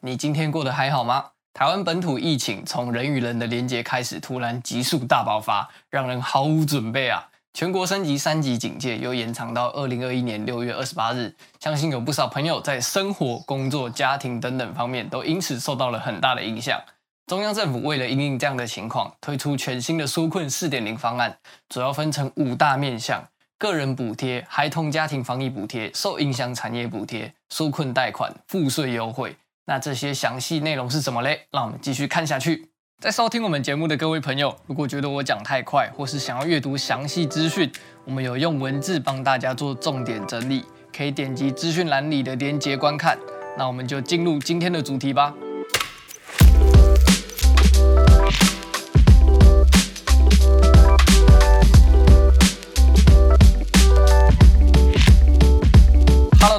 你今天过得还好吗？台湾本土疫情从人与人的连结开始，突然急速大爆发，让人毫无准备啊！全国升级三级警戒，又延长到二零二一年六月二十八日。相信有不少朋友在生活、工作、家庭等等方面都因此受到了很大的影响。中央政府为了应应这样的情况，推出全新的纾困四点零方案，主要分成五大面向：个人补贴、孩童家庭防疫补贴、受影响产业补贴、纾困贷款、赋税优惠。那这些详细内容是什么嘞？让我们继续看下去。在收听我们节目的各位朋友，如果觉得我讲太快，或是想要阅读详细资讯，我们有用文字帮大家做重点整理，可以点击资讯栏里的连接观看。那我们就进入今天的主题吧。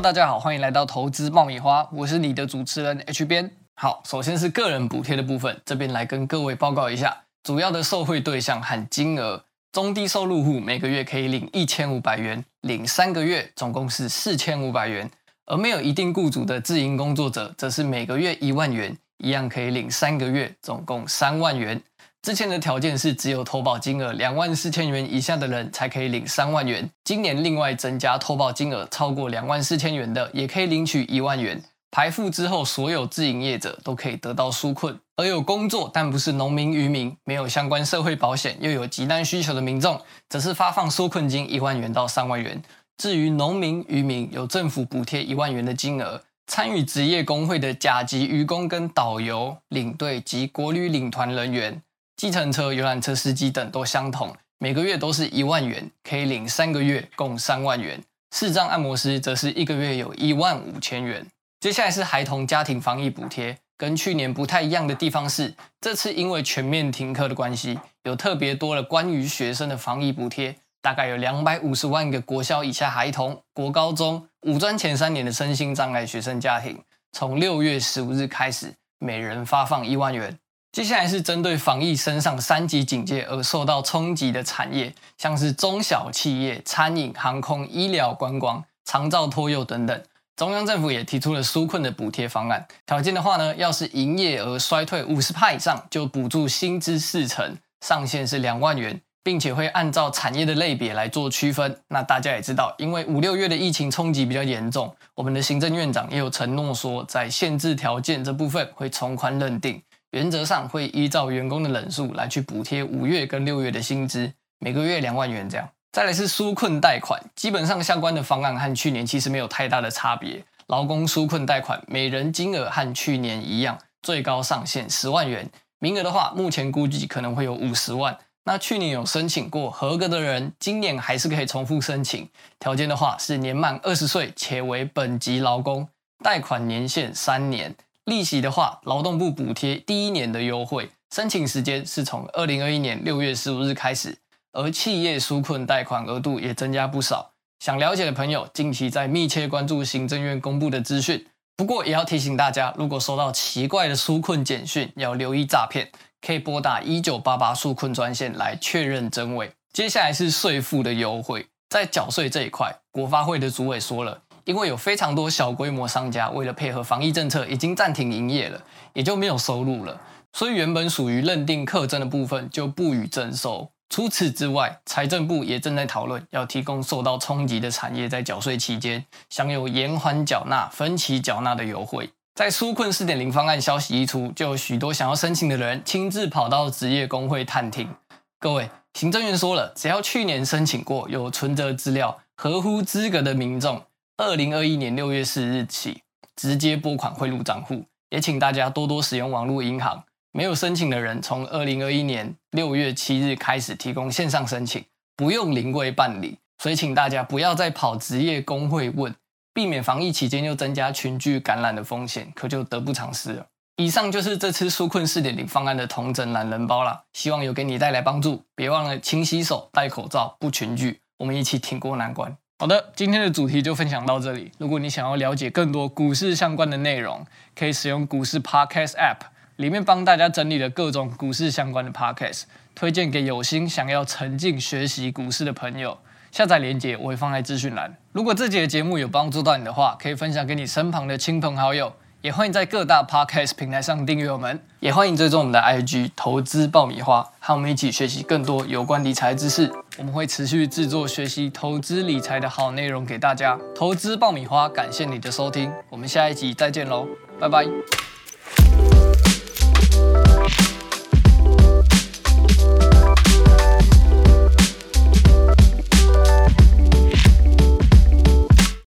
大家好，欢迎来到投资爆米花，我是你的主持人 H 编。好，首先是个人补贴的部分，这边来跟各位报告一下主要的受惠对象和金额。中低收入户每个月可以领一千五百元，领三个月，总共是四千五百元。而没有一定雇主的自营工作者，则是每个月一万元，一样可以领三个月，总共三万元。之前的条件是，只有投保金额两万四千元以下的人才可以领三万元。今年另外增加投保金额超过两万四千元的，也可以领取一万元。排付之后，所有自营业者都可以得到纾困。而有工作但不是农民渔民，没有相关社会保险，又有急难需求的民众，则是发放纾困金一万元到三万元。至于农民渔民，有政府补贴一万元的金额。参与职业工会的甲级渔工跟导游、领队及国旅领团人员。计程车、游览车司机等都相同，每个月都是一万元，可以领三个月，共三万元。视障按摩师则是一个月有一万五千元。接下来是孩童家庭防疫补贴，跟去年不太一样的地方是，这次因为全面停课的关系，有特别多了关于学生的防疫补贴，大概有两百五十万个国小以下孩童、国高中、五专前三年的身心障碍学生家庭，从六月十五日开始，每人发放一万元。接下来是针对防疫升上三级警戒而受到冲击的产业，像是中小企业、餐饮、航空、医疗、观光、长照、托幼等等。中央政府也提出了纾困的补贴方案，条件的话呢，要是营业额衰退五十趴以上，就补助薪资四成，上限是两万元，并且会按照产业的类别来做区分。那大家也知道，因为五六月的疫情冲击比较严重，我们的行政院长也有承诺说，在限制条件这部分会从宽认定。原则上会依照员工的人数来去补贴五月跟六月的薪资，每个月两万元这样。再来是纾困贷款，基本上相关的方案和去年其实没有太大的差别。劳工纾困贷款每人金额和去年一样，最高上限十万元，名额的话目前估计可能会有五十万。那去年有申请过合格的人，今年还是可以重复申请。条件的话是年满二十岁且为本籍劳工，贷款年限三年。利息的话，劳动部补贴第一年的优惠，申请时间是从二零二一年六月十五日开始，而企业纾困贷款额度也增加不少。想了解的朋友，近期在密切关注行政院公布的资讯。不过也要提醒大家，如果收到奇怪的纾困简讯，要留意诈骗，可以拨打一九八八纾困专线来确认真伪。接下来是税负的优惠，在缴税这一块，国发会的主委说了。因为有非常多小规模商家为了配合防疫政策，已经暂停营业了，也就没有收入了。所以原本属于认定课征的部分就不予征收。除此之外，财政部也正在讨论要提供受到冲击的产业在缴税期间享有延缓缴纳、分期缴纳的优惠。在纾困四点零方案消息一出，就有许多想要申请的人亲自跑到职业工会探听。各位，行政院说了，只要去年申请过、有存折资料、合乎资格的民众。二零二一年六月四日起，直接拨款汇入账户，也请大家多多使用网络银行。没有申请的人，从二零二一年六月七日开始提供线上申请，不用临柜办理。所以，请大家不要再跑职业工会问，避免防疫期间又增加群聚感染的风险，可就得不偿失了。以上就是这次纾困四点零方案的同整懒人包了，希望有给你带来帮助。别忘了勤洗手、戴口罩、不群聚，我们一起挺过难关。好的，今天的主题就分享到这里。如果你想要了解更多股市相关的内容，可以使用股市 Podcast App，里面帮大家整理了各种股市相关的 Podcast，推荐给有心想要沉浸学习股市的朋友。下载链接我会放在资讯栏。如果这节节目有帮助到你的话，可以分享给你身旁的亲朋好友，也欢迎在各大 Podcast 平台上订阅我们，也欢迎追踪我们的 IG 投资爆米花，和我们一起学习更多有关理财知识。我们会持续制作学习投资理财的好内容给大家。投资爆米花，感谢你的收听，我们下一集再见喽，拜拜。